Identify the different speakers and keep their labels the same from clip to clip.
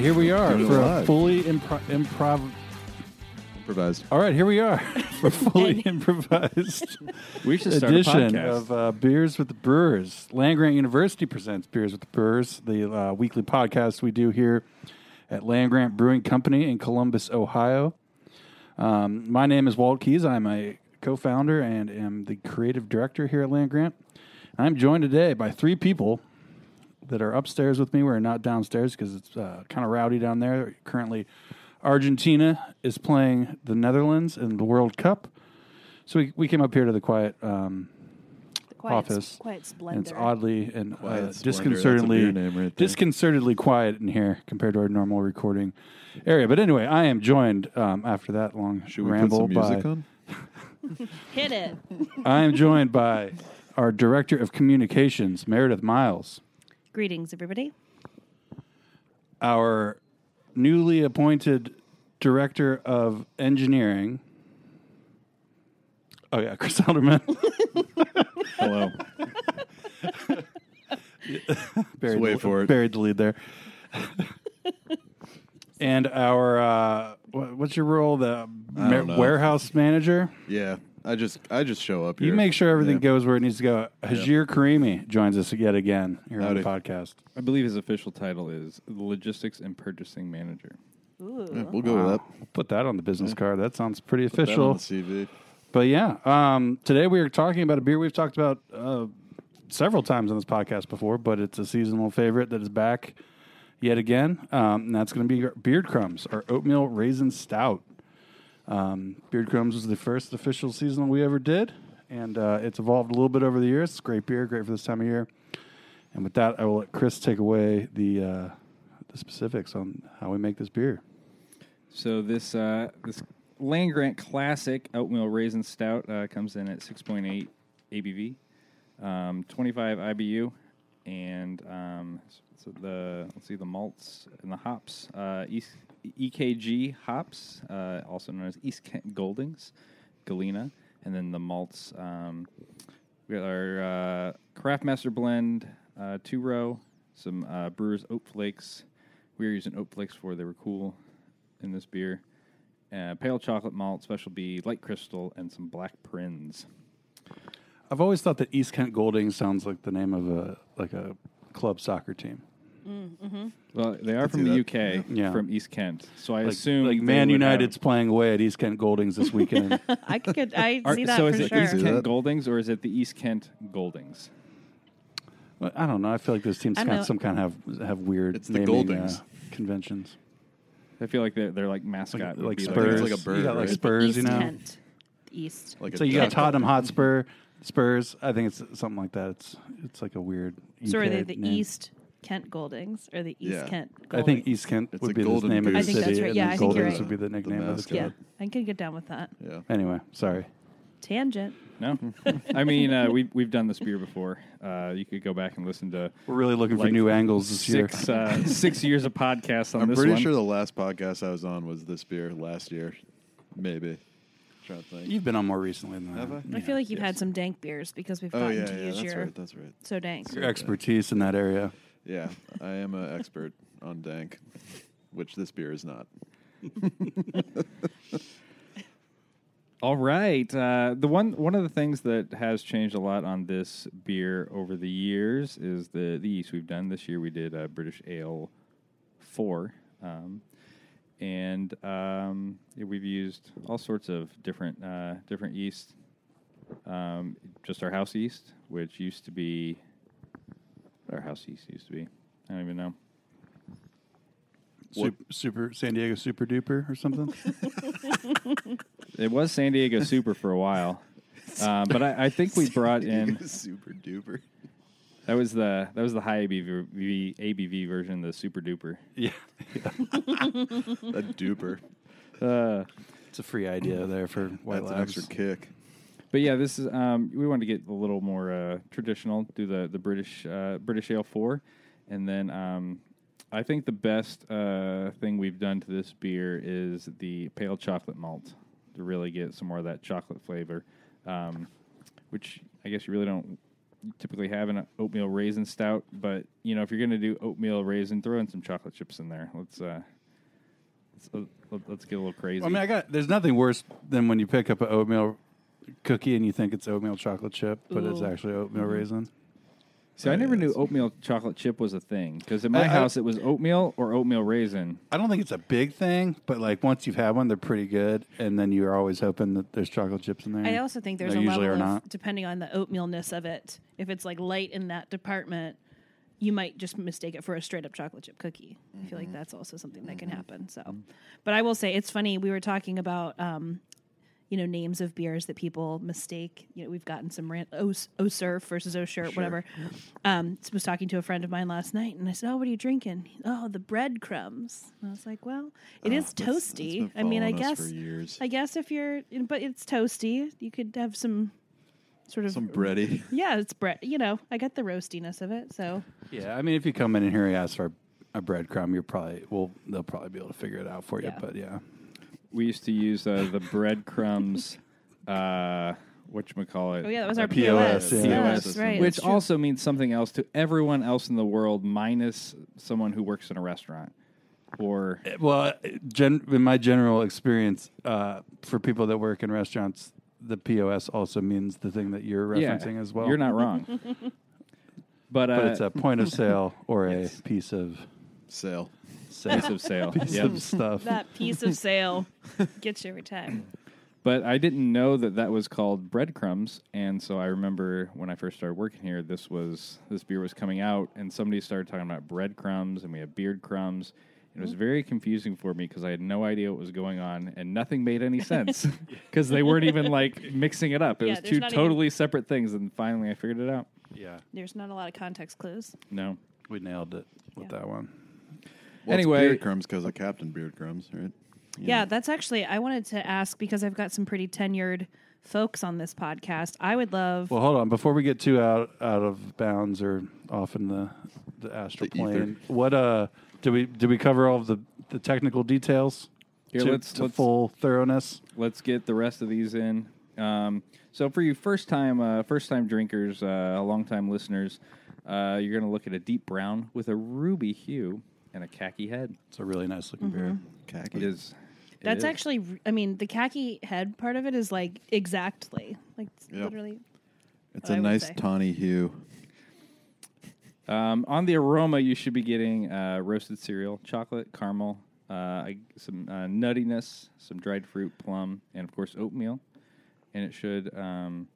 Speaker 1: Right, here we are
Speaker 2: Doing it
Speaker 1: for a
Speaker 2: live.
Speaker 1: fully impro- improv.
Speaker 2: Improvised.
Speaker 1: All right, here we are for fully improvised
Speaker 3: We should start a
Speaker 1: edition
Speaker 3: podcast.
Speaker 1: of uh, Beers with the Brewers. Land Grant University presents Beers with the Brewers, the uh, weekly podcast we do here at Land Grant Brewing Company in Columbus, Ohio. Um, my name is Walt Keys. I'm a co-founder and am the creative director here at Land Grant. I'm joined today by three people that are upstairs with me. We're not downstairs because it's uh, kind of rowdy down there. Currently, Argentina is playing the Netherlands in the World Cup. So we, we came up here to the quiet um,
Speaker 4: quiet,
Speaker 1: office.
Speaker 4: quiet
Speaker 1: and it's oddly and uh,
Speaker 2: Splendor, that's a beer
Speaker 1: disconcertingly
Speaker 2: right there.
Speaker 1: disconcertedly quiet in here compared to our normal recording area. But anyway, I am joined um, after that long
Speaker 2: Should we put
Speaker 1: ramble
Speaker 2: some music
Speaker 1: by?
Speaker 4: Hit it.
Speaker 1: I am joined by our director of communications, Meredith Miles.
Speaker 4: Greetings, everybody.
Speaker 1: our newly appointed director of engineering. Oh yeah, Chris Alderman.
Speaker 3: Hello.
Speaker 1: buried
Speaker 2: wait
Speaker 1: the,
Speaker 2: for it.
Speaker 1: Buried the lead there. and our uh, what, what's your role? The ma-
Speaker 2: know.
Speaker 1: warehouse manager.
Speaker 2: Yeah, I just I just show up here.
Speaker 1: You make sure everything
Speaker 2: Yeah.
Speaker 1: goes where it needs to go. Hajir Karimi joins us yet again here on the podcast.
Speaker 3: I believe his official title is Logistics and Purchasing Manager.
Speaker 4: Ooh.
Speaker 2: Yeah, we'll go with that.
Speaker 1: We'll put that on the business card. That sounds pretty
Speaker 2: Put that
Speaker 1: official.
Speaker 2: on the CV.
Speaker 1: But yeah, um, today we are talking about a beer we've talked about uh, several times on this podcast before, but it's a seasonal favorite that is back yet again. Um, and that's going to be Beard Crumbs, our oatmeal raisin stout. Um, Beard Crumbs was the first official seasonal we ever did, and uh, it's evolved a little bit over the years. It's great beer, great for this time of year. And with that, I will let Chris take away the uh, the specifics on how we make this beer.
Speaker 3: So this uh, this Land Grant Classic Oatmeal Raisin Stout uh, comes in at 6.8 ABV, um, 25 IBU, and um, so the let's see the malts and the hops. Uh, East, EKG hops, uh, also known as East Kent Goldings, Galena, and then the malts. Um, we got our uh, Blend uh, two row, some uh, Brewers Oat Flakes. We were using oat flakes for they were cool in this beer. Uh, pale chocolate malt, special B, light crystal, and some black Prinz.
Speaker 1: I've always thought that East Kent Golding sounds like the name of a like a club soccer team.
Speaker 3: Well, they are from the
Speaker 2: that.
Speaker 3: UK,
Speaker 1: Yeah.
Speaker 3: from East Kent. So I
Speaker 1: Like,
Speaker 3: assume
Speaker 1: like Man United's
Speaker 3: have-
Speaker 1: playing away at East Kent Goldings this weekend.
Speaker 4: I could. I
Speaker 3: Are-
Speaker 4: see that
Speaker 3: so
Speaker 4: for
Speaker 3: is it
Speaker 4: sure.
Speaker 3: East Kent
Speaker 2: that?
Speaker 3: Goldings or is it the East Kent Goldings?
Speaker 1: Well, I don't know. I feel like those teams
Speaker 4: I
Speaker 1: got some kind of have have weird
Speaker 2: It's the
Speaker 1: naming,
Speaker 2: Goldings.
Speaker 1: uh, conventions.
Speaker 3: I feel like they're, they're like mascot.
Speaker 1: Like, like Spurs,
Speaker 2: like a bird,
Speaker 1: you got like
Speaker 2: right?
Speaker 1: Spurs,
Speaker 4: East
Speaker 1: you know.
Speaker 4: Kent. East.
Speaker 2: Like
Speaker 1: So you got
Speaker 2: duck.
Speaker 1: Tottenham Hotspur, Spurs. I think it's something like that. It's it's like a weird.
Speaker 4: so are
Speaker 1: UK
Speaker 4: they the
Speaker 1: name.
Speaker 4: East Kent Goldings or the East
Speaker 2: Yeah.
Speaker 4: Kent?
Speaker 1: I think East Kent
Speaker 2: It's
Speaker 1: would be the
Speaker 2: golden
Speaker 1: name of the
Speaker 2: goose.
Speaker 4: I think
Speaker 1: city,
Speaker 4: that's right. Yeah,
Speaker 1: then
Speaker 4: I think you're
Speaker 1: Goldings
Speaker 4: right.
Speaker 1: would be the nickname of the
Speaker 2: mascot.
Speaker 1: city.
Speaker 4: Yeah, I can get down with that.
Speaker 2: Yeah.
Speaker 1: Anyway, sorry.
Speaker 4: Tangent.
Speaker 3: No, I mean uh, we we've done this beer before. Uh, you could go back and listen to
Speaker 1: We're really looking for
Speaker 3: Like
Speaker 1: new angles this year.
Speaker 3: six uh, six years of podcasts on this.
Speaker 2: I'm
Speaker 3: this
Speaker 2: pretty
Speaker 3: one.
Speaker 2: sure the last podcast I was on was this beer last year, maybe. trying to think.
Speaker 1: You've been on more recently than that.
Speaker 2: Have I?
Speaker 4: I feel like you've had some dank beers because we've
Speaker 2: oh
Speaker 4: gotten
Speaker 2: yeah,
Speaker 4: to
Speaker 2: yeah,
Speaker 4: use
Speaker 2: that's
Speaker 4: your
Speaker 2: right. That's right.
Speaker 4: so dank.
Speaker 1: Your expertise in that area.
Speaker 2: Yeah, I am an expert on dank, which this beer is not.
Speaker 3: All right. Uh, the one one of the things that has changed a lot on this beer over the years is the the yeast we've done. This year we did a British Ale four, um, and um, we've used all sorts of different uh, different yeast. Um, just our house yeast, which used to be our house yeast used to be. I don't even know.
Speaker 1: Super, super San Diego Super Duper or something.
Speaker 3: It was San Diego Super for a while. Uh, but I, I think we brought in
Speaker 2: super duper.
Speaker 3: that was the that was the high ABV ABV version, the super duper.
Speaker 1: Yeah,
Speaker 2: A duper.
Speaker 3: Uh,
Speaker 1: it's a free idea there for White
Speaker 2: That's an
Speaker 1: Labs.
Speaker 2: extra kick.
Speaker 3: But yeah, this is um, we wanted to get a little more uh, traditional, do the the British uh, British Ale four, and then um, I think the best uh, thing we've done to this beer is the pale chocolate malt to really get some more of that chocolate flavor, um, which I guess you really don't typically have in an oatmeal raisin stout. But you know, if you're going to do oatmeal raisin, throw in some chocolate chips in there. Let's uh, let's, let- let's get a little crazy.
Speaker 1: I mean, I got. There's nothing worse than when you pick up an oatmeal cookie and you think it's oatmeal chocolate chip, but it's
Speaker 4: Ooh.
Speaker 1: actually oatmeal mm-hmm. raisin.
Speaker 3: See, I never knew oatmeal chocolate chip was a thing because in my
Speaker 1: I- I-
Speaker 3: house it was oatmeal or oatmeal raisin.
Speaker 1: I don't think it's a big thing, but like once you've had one, they're pretty good, and then you're always hoping that there's chocolate chips in there.
Speaker 4: I also think there's
Speaker 1: They
Speaker 4: a
Speaker 1: usually
Speaker 4: level
Speaker 1: are
Speaker 4: of
Speaker 1: not.
Speaker 4: depending on the oatmealness of it. If it's like light in that department, you might just mistake it for a straight up chocolate chip cookie. I feel like mm-hmm. that's also something that can mm-hmm. happen. So, but I will say it's funny. We were talking about. Um, you know names of beers that people mistake. You know we've gotten some ran- O Surf versus O Shirt, whatever. Um, so I was talking to a friend of mine last night, and I said, "Oh, what are you drinking?" Oh, the breadcrumbs. And I was like, "Well, it is
Speaker 2: Oh, that's- that's
Speaker 4: toasty.
Speaker 2: been
Speaker 4: I mean, I guess
Speaker 2: for years.
Speaker 4: I guess if you're, but it's toasty. You could have some sort of
Speaker 2: Some bready.
Speaker 4: Yeah, it's bread. You know, I get the roastiness of it. So
Speaker 1: yeah, I mean, if you come in and here and ask for a breadcrumb, you're probably well, they'll probably be able to figure it out for you.
Speaker 4: Yeah.
Speaker 1: But yeah,
Speaker 3: We used to use uh, the breadcrumbs, uh, what you call it,
Speaker 4: oh yeah, that was our
Speaker 1: POS,
Speaker 4: POS.
Speaker 1: yeah.
Speaker 4: Yeah,
Speaker 3: POS,
Speaker 4: that's right.
Speaker 3: which also means something else to everyone else in the world, minus someone who works in a restaurant. Or
Speaker 1: well, gen- in my general experience, uh, for people that work in restaurants, the POS also means the thing that you're
Speaker 3: yeah,
Speaker 1: referencing as well.
Speaker 3: You're not wrong. but uh,
Speaker 1: but it's a point of sale or a piece of
Speaker 2: Sale.
Speaker 1: sale,
Speaker 3: piece of sale.
Speaker 1: piece
Speaker 3: Yep.
Speaker 1: of stuff.
Speaker 4: that piece of sale gets you every time.
Speaker 3: But I didn't know that that was called breadcrumbs, and so I remember when I first started working here, this was this beer was coming out, and somebody started talking about breadcrumbs, and we had beard crumbs. It was mm-hmm. very confusing for me because I had no idea what was going on, and nothing made any sense because they weren't even like mixing it up. It
Speaker 4: Yeah,
Speaker 3: was
Speaker 4: there's
Speaker 3: two
Speaker 4: not
Speaker 3: totally separate things, and finally I figured it out.
Speaker 1: yeah,
Speaker 4: There's not a lot of context clues.
Speaker 3: No,
Speaker 1: we nailed it with
Speaker 4: Yeah.
Speaker 1: that one.
Speaker 2: Well,
Speaker 3: Anyway-
Speaker 2: it's beard crumbs because of Captain Beard Crumbs, right?
Speaker 4: Yeah, that's actually I wanted to ask because I've got some pretty tenured folks on this podcast. I would love
Speaker 1: Well, hold on. Before we get too out out of bounds or off in the the astral
Speaker 2: The ether.
Speaker 1: plane, what uh did we did we cover all of the the technical details
Speaker 3: Here,
Speaker 1: to,
Speaker 3: let's-
Speaker 1: to
Speaker 3: let's-
Speaker 1: full thoroughness?
Speaker 3: let's get the rest of these in. Um, so for you first time uh, first time drinkers, uh, long time listeners, uh, you're going to look at a deep brown with a ruby hue and a khaki head.
Speaker 1: It's a really nice looking beer.
Speaker 2: Khaki.
Speaker 3: It is. it
Speaker 4: That's
Speaker 3: is.
Speaker 4: actually I mean, the khaki head part of it is like exactly like it's
Speaker 2: Yep.
Speaker 4: literally
Speaker 2: It's
Speaker 4: I
Speaker 2: a
Speaker 4: would
Speaker 2: nice
Speaker 4: say.
Speaker 2: tawny hue.
Speaker 3: Um, on the aroma, you should be getting uh, roasted cereal, chocolate, caramel, uh, I- some uh, nuttiness, some dried fruit, plum, and of course oatmeal. And it should, um,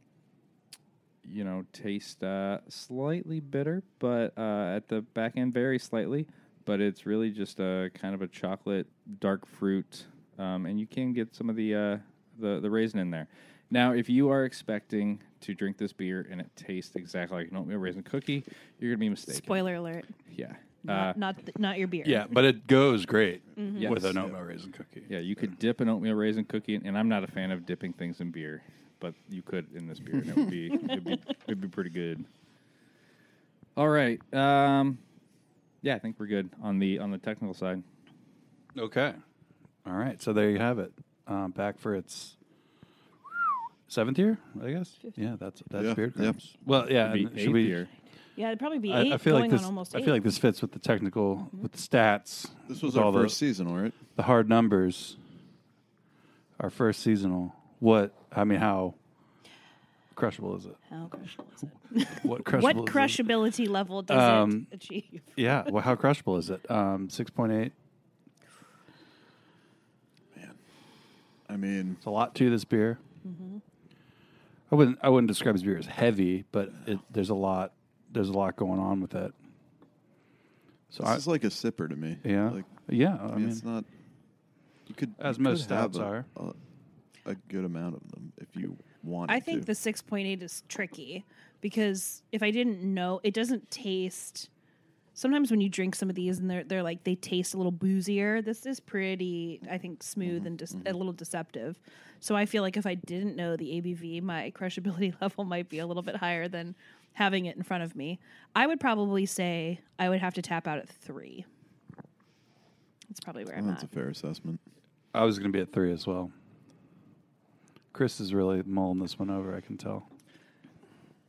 Speaker 3: you know, taste uh, slightly bitter, but uh, at the back end, very slightly. But it's really just a kind of a chocolate dark fruit, um, and you can get some of the uh, the the raisin in there. Now, if you are expecting to drink this beer and it tastes exactly like an oatmeal raisin cookie, you're gonna be mistaken.
Speaker 4: spoiler alert.
Speaker 3: Yeah.
Speaker 4: Not
Speaker 3: Uh,
Speaker 4: not, th- not your beer.
Speaker 1: Yeah, but it goes great
Speaker 3: Yes.
Speaker 1: with an oatmeal raisin cookie.
Speaker 3: yeah, you could dip an oatmeal raisin cookie, in, and I'm not a fan of dipping things in beer, but you could in this beer, and it would be it'd be, it'd be pretty good. All right. Um, yeah, I think we're good on the on the technical side.
Speaker 1: Okay. All right. So there you have it. Um, back for its seventh year, I guess. Yeah, that's that's
Speaker 2: Yeah,
Speaker 1: beard
Speaker 2: yep.
Speaker 1: Well, yeah.
Speaker 3: It'd be eighth
Speaker 1: should we?
Speaker 3: year.
Speaker 4: yeah, it'd probably be
Speaker 1: I,
Speaker 4: eight
Speaker 1: I feel
Speaker 4: going
Speaker 1: like this.
Speaker 4: almost
Speaker 1: I feel like this fits with the technical, with the stats.
Speaker 2: This was
Speaker 1: with
Speaker 2: our
Speaker 1: all
Speaker 2: first
Speaker 1: the,
Speaker 2: seasonal, right?
Speaker 1: the hard numbers. Our first seasonal. What? I mean, how crushable is it?
Speaker 4: How crushable is it?
Speaker 1: What crushable?
Speaker 4: what
Speaker 1: is it?
Speaker 4: crushability level does
Speaker 1: Um,
Speaker 4: it achieve?
Speaker 1: Yeah. Well, how crushable is it? Um, six point eight.
Speaker 2: I mean,
Speaker 1: It's a lot to this beer. I wouldn't. I wouldn't describe this beer as heavy, but it, there's a lot. There's a lot going on with it. So
Speaker 2: this
Speaker 1: I,
Speaker 2: is like a sipper to me.
Speaker 1: yeah,
Speaker 2: Like,
Speaker 1: yeah. I
Speaker 2: I mean,
Speaker 1: mean,
Speaker 2: it's not. You could
Speaker 1: as
Speaker 2: you
Speaker 1: most
Speaker 2: could
Speaker 1: stouts
Speaker 2: a,
Speaker 1: are.
Speaker 2: a, a good amount of them if you. Wanting
Speaker 4: I think
Speaker 2: to.
Speaker 4: the 6.8 is tricky because if I didn't know, it doesn't taste. Sometimes when you drink some of these and they're they're like they taste a little boozier. This is pretty, I think, smooth
Speaker 2: Mm-hmm.
Speaker 4: and just a little deceptive. So I feel like if I didn't know the ABV, my crushability level might be a little bit higher than having it in front of me. I would probably say I would have to tap out at three. That's probably where I'm
Speaker 2: That's
Speaker 4: at.
Speaker 2: a fair assessment.
Speaker 1: I was going to be at three as well. Chris is really mulling this one over. I can tell.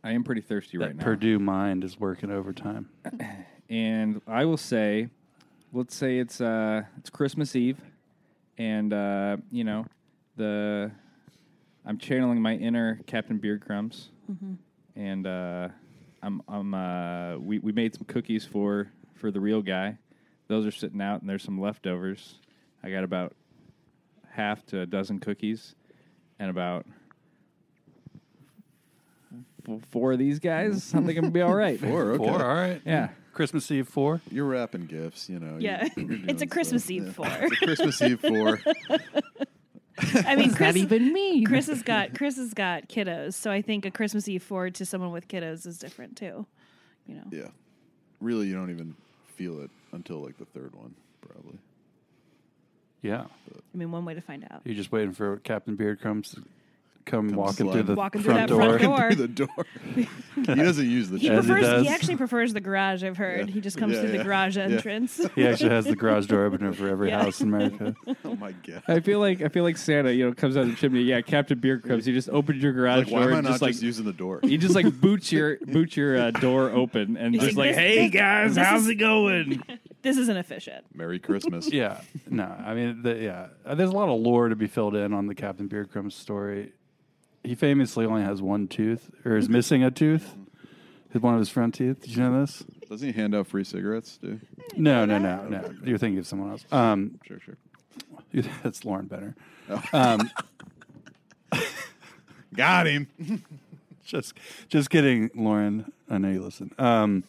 Speaker 3: I am pretty thirsty
Speaker 1: That
Speaker 3: right now.
Speaker 1: Purdue mind is working overtime.
Speaker 3: and I will say, let's say it's uh, it's Christmas Eve, and uh, you know, the I'm channeling my inner Captain Beard Crumbs, and uh, I'm I'm uh, we we made some cookies for for the real guy. Those are sitting out, and there's some leftovers. I got about half to a dozen cookies, and about. f- Four of these guys, I think I'm gonna be all right.
Speaker 2: Four, okay.
Speaker 1: Four, all right.
Speaker 3: Yeah.
Speaker 1: Christmas Eve four.
Speaker 2: You're wrapping gifts, you know.
Speaker 4: Yeah.
Speaker 2: you're- you're
Speaker 4: It's a Christmas
Speaker 2: stuff.
Speaker 4: Eve
Speaker 2: Yeah.
Speaker 4: four.
Speaker 2: It's a Christmas Eve four.
Speaker 4: I mean, Chris,
Speaker 3: even me.
Speaker 4: Chris has got Chris has got kiddos, so I think a Christmas Eve forward to someone with kiddos is different too. You know,
Speaker 2: Yeah. Really, you don't even feel it until like the third one, probably.
Speaker 1: Yeah.
Speaker 4: I mean, one way to find out.
Speaker 1: You're just waiting for Captain Beard Crumbs to come walking through the
Speaker 4: Walking through
Speaker 1: front
Speaker 4: that
Speaker 1: door.
Speaker 4: front door.
Speaker 2: Through the door. he doesn't use the
Speaker 4: He
Speaker 1: As he
Speaker 2: shower.
Speaker 4: prefers. He,
Speaker 1: does.
Speaker 4: actually prefers the garage. I've heard.
Speaker 2: Yeah.
Speaker 4: He just comes
Speaker 2: Yeah,
Speaker 4: through
Speaker 2: yeah.
Speaker 4: the garage
Speaker 2: Yeah.
Speaker 4: entrance.
Speaker 1: He actually has the garage door opener for every
Speaker 4: Yeah.
Speaker 1: house in America.
Speaker 2: Oh my god.
Speaker 3: I feel like I feel like Santa, you know, comes out of the chimney. Yeah, Captain Beer Crumbs. You just opened your garage
Speaker 2: Like, why
Speaker 3: door
Speaker 2: am I
Speaker 3: and
Speaker 2: not
Speaker 3: just like
Speaker 2: just using the door?
Speaker 3: He just like boots your boot your uh, door open and just like,
Speaker 4: This-
Speaker 3: hey guys, how's it going?
Speaker 4: this isn't efficient.
Speaker 2: Merry Christmas.
Speaker 1: yeah. No, I mean, the, yeah. There's a lot of lore to be filled in on the Captain Beard Crumbs story. He famously only has one tooth, or is missing a tooth. His- One of his front teeth. Did you know this?
Speaker 2: Doesn't he hand out free cigarettes, dude?
Speaker 1: No, no, no, no. You're thinking of someone else. Um,
Speaker 2: Sure, sure.
Speaker 1: that's Lauren Benner.
Speaker 2: Got him.
Speaker 1: Just, just kidding, Lauren. I know you listen. Um,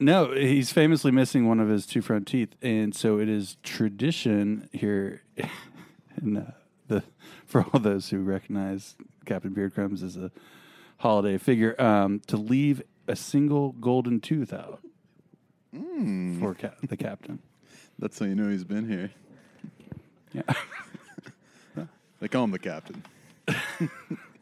Speaker 1: no, he's famously missing one of his two front teeth, and so it is tradition here, in uh, the for all those who recognize Captain Beard Crumbs as a holiday figure, um, to leave a single golden tooth out for ca- the captain.
Speaker 2: That's how you know he's been here.
Speaker 1: Yeah.
Speaker 2: They call him the captain.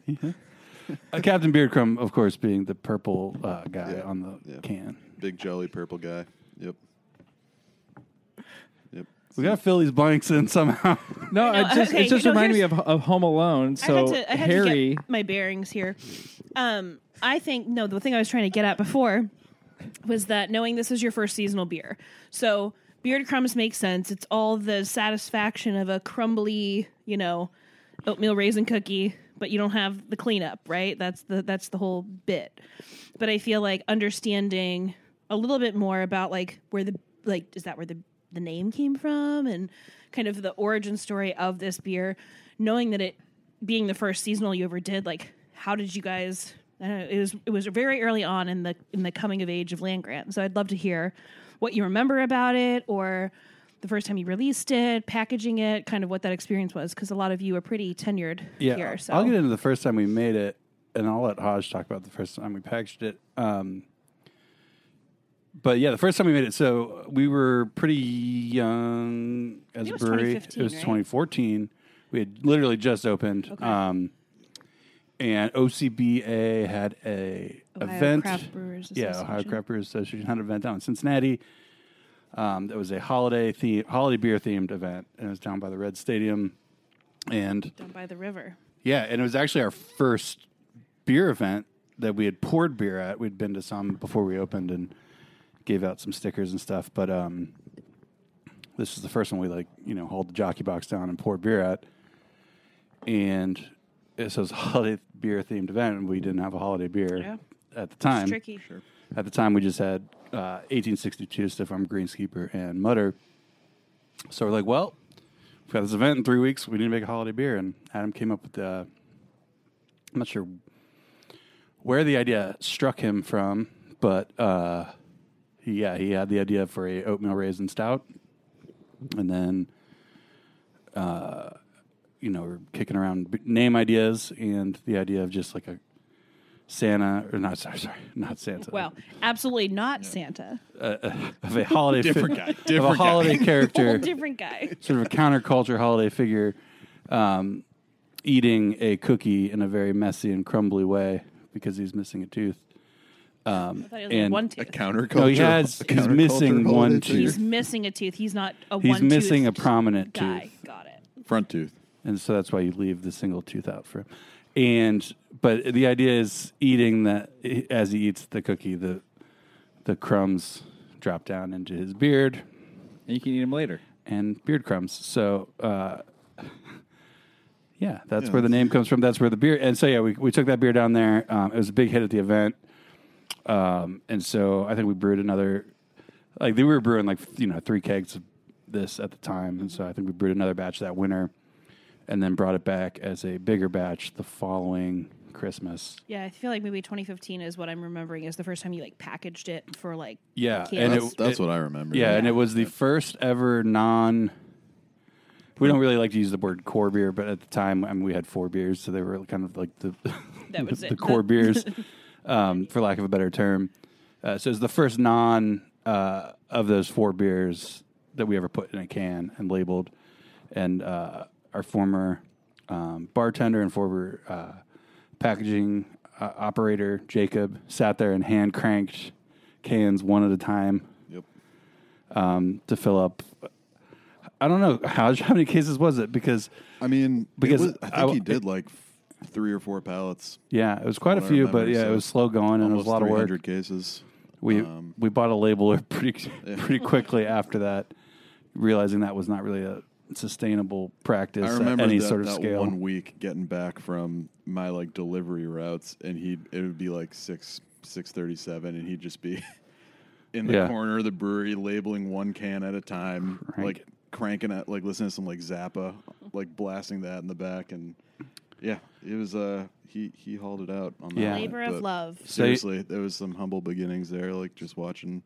Speaker 1: Uh, Captain Beard Crumb, of course, being the purple uh, guy
Speaker 2: Yeah,
Speaker 1: on the
Speaker 2: yeah.
Speaker 1: can.
Speaker 2: Big jolly purple guy. Yep. Yep.
Speaker 1: We got to fill these blanks in somehow.
Speaker 3: No,
Speaker 4: I
Speaker 3: it just
Speaker 4: okay,
Speaker 3: it just
Speaker 4: you know,
Speaker 3: reminded me of, of Home Alone. So
Speaker 4: I had to, I had
Speaker 3: Harry,
Speaker 4: to get my bearings here. Um, I think no. The thing I was trying to get at before was that knowing this is your first seasonal beer, so beard crumbs makes sense. It's all the satisfaction of a crumbly, you know, oatmeal raisin cookie, but you don't have the cleanup, right? That's the that's the whole bit. But I feel like understanding a little bit more about like where the like is that where the the name came from and kind of the origin story of this beer, knowing that it being the first seasonal you ever did, like how did you guys? I don't know, it was it was very early on in the in the coming of age of land grant. So I'd love to hear what you remember about it, or the first time you released it, packaging it, kind of what that experience was, because a lot of you are pretty tenured
Speaker 1: Yeah,
Speaker 4: here. So
Speaker 1: I'll get into the first time we made it, and I'll let Hodge talk about the first time we packaged it. Um, but yeah, the first time we made it, so we were pretty young as a brewery.
Speaker 4: 2015,
Speaker 1: It was
Speaker 4: right?
Speaker 1: 2014. We had literally just opened, um, and OCBA had a
Speaker 4: Ohio
Speaker 1: event.
Speaker 4: Craft Brewers
Speaker 1: yeah, Ohio. Craft Brewers Association had an event down in Cincinnati. Um, that was a holiday theme, holiday beer themed event, and it was down by the Red Stadium. And
Speaker 4: down by the river.
Speaker 1: yeah, and it was actually our first beer event that we had poured beer at. We'd been to some before we opened and gave out some stickers and stuff, but um, this is the first one we like, you know, hauled the jockey box down and poured beer at. And it- so it was a holiday beer themed event, and we didn't have a holiday beer
Speaker 4: Yeah.
Speaker 1: at the time.
Speaker 4: It's tricky.
Speaker 1: At the time, we just had uh, 1862 Stiff Arm Greenskeeper and Mutter. So we're like, well, we've got this event in three weeks. We need to make a holiday beer. And Adam came up with the, I'm not sure where the idea struck him from, but uh, he, yeah, he had the idea for a oatmeal raisin stout. And then uh, you know, were kicking around b- name ideas and the idea of just like a Santa or not sorry, sorry not Santa.
Speaker 4: Well, absolutely not Santa.
Speaker 1: of a holiday
Speaker 2: Different
Speaker 1: fi-
Speaker 2: guy.
Speaker 1: of a
Speaker 2: Different guy.
Speaker 1: holiday
Speaker 4: Whole
Speaker 1: character,
Speaker 4: different guy.
Speaker 1: sort of a counterculture holiday figure, um, eating a cookie in a very messy and crumbly way because he's missing a tooth. Um,
Speaker 4: I thought he was
Speaker 1: and
Speaker 4: one
Speaker 2: A
Speaker 4: tooth.
Speaker 2: counterculture.
Speaker 1: No, he has-
Speaker 2: a
Speaker 1: he's missing
Speaker 2: holiday
Speaker 1: one
Speaker 2: figure.
Speaker 4: He's missing a tooth. He's not a
Speaker 1: he's
Speaker 4: one.
Speaker 1: missing a prominent
Speaker 4: guy.
Speaker 1: tooth.
Speaker 4: Got it.
Speaker 2: front tooth.
Speaker 1: and so that's why you leave the single tooth out for him. And but the idea is eating that as he eats the cookie, the the crumbs drop down into his beard
Speaker 3: And you can eat them later.
Speaker 1: and beard crumbs. So uh, yeah, that's
Speaker 2: Yeah,
Speaker 1: where the name comes from. That's where the beer. And so yeah, we we took that beer down there. Um, it was a big hit at the event. Um, and so I think we brewed another. Like we were brewing like you know three kegs of this at the time, and so I think we brewed another batch that winter, and then brought it back as a bigger batch the following Christmas.
Speaker 4: Yeah, I feel like maybe 2015 is what I'm remembering is the first time you like packaged it for like
Speaker 1: Yeah,
Speaker 4: kids.
Speaker 1: and it-
Speaker 2: That's, that's what I remember.
Speaker 1: Yeah, and it was the first ever non. We don't really like to use the word core beer, but at the time, I mean, we had four beers, so they were kind of like the
Speaker 4: That was
Speaker 1: the,
Speaker 4: it.
Speaker 1: core beers, um, for lack of a better term. Uh, so it's the first non uh, of those four beers that we ever put in a can and labeled. And uh, our former um, bartender and former uh, packaging uh, operator Jacob sat there and hand cranked cans one at a time
Speaker 2: Yep.
Speaker 1: um, to fill up. I don't know how how many cases was it because
Speaker 2: I mean,
Speaker 1: Because
Speaker 2: because I think
Speaker 1: I
Speaker 2: he did like three or four pallets.
Speaker 1: yeah, it was quite a few, but yeah, it was slow going and it was a lot of work.
Speaker 2: 300 cases.
Speaker 1: We
Speaker 2: Um,
Speaker 1: we bought a labeler pretty pretty quickly after that, realizing that was not really a sustainable practice
Speaker 2: I remember
Speaker 1: at any
Speaker 2: that,
Speaker 1: sort of
Speaker 2: that
Speaker 1: scale.
Speaker 2: one week getting back from my like delivery routes, and he it would be like six six thirty seven, and he'd just be in the
Speaker 1: Yeah.
Speaker 2: corner of the brewery labeling one can at a time,
Speaker 1: Crank
Speaker 2: like cranking it, like listening to some like Zappa, like blasting that in the back, and yeah, it was uh he he hauled it out on that
Speaker 1: Yeah.
Speaker 2: one,
Speaker 4: labor of
Speaker 2: but
Speaker 4: love.
Speaker 1: So you-
Speaker 2: Seriously, there was some humble beginnings there, like just watching,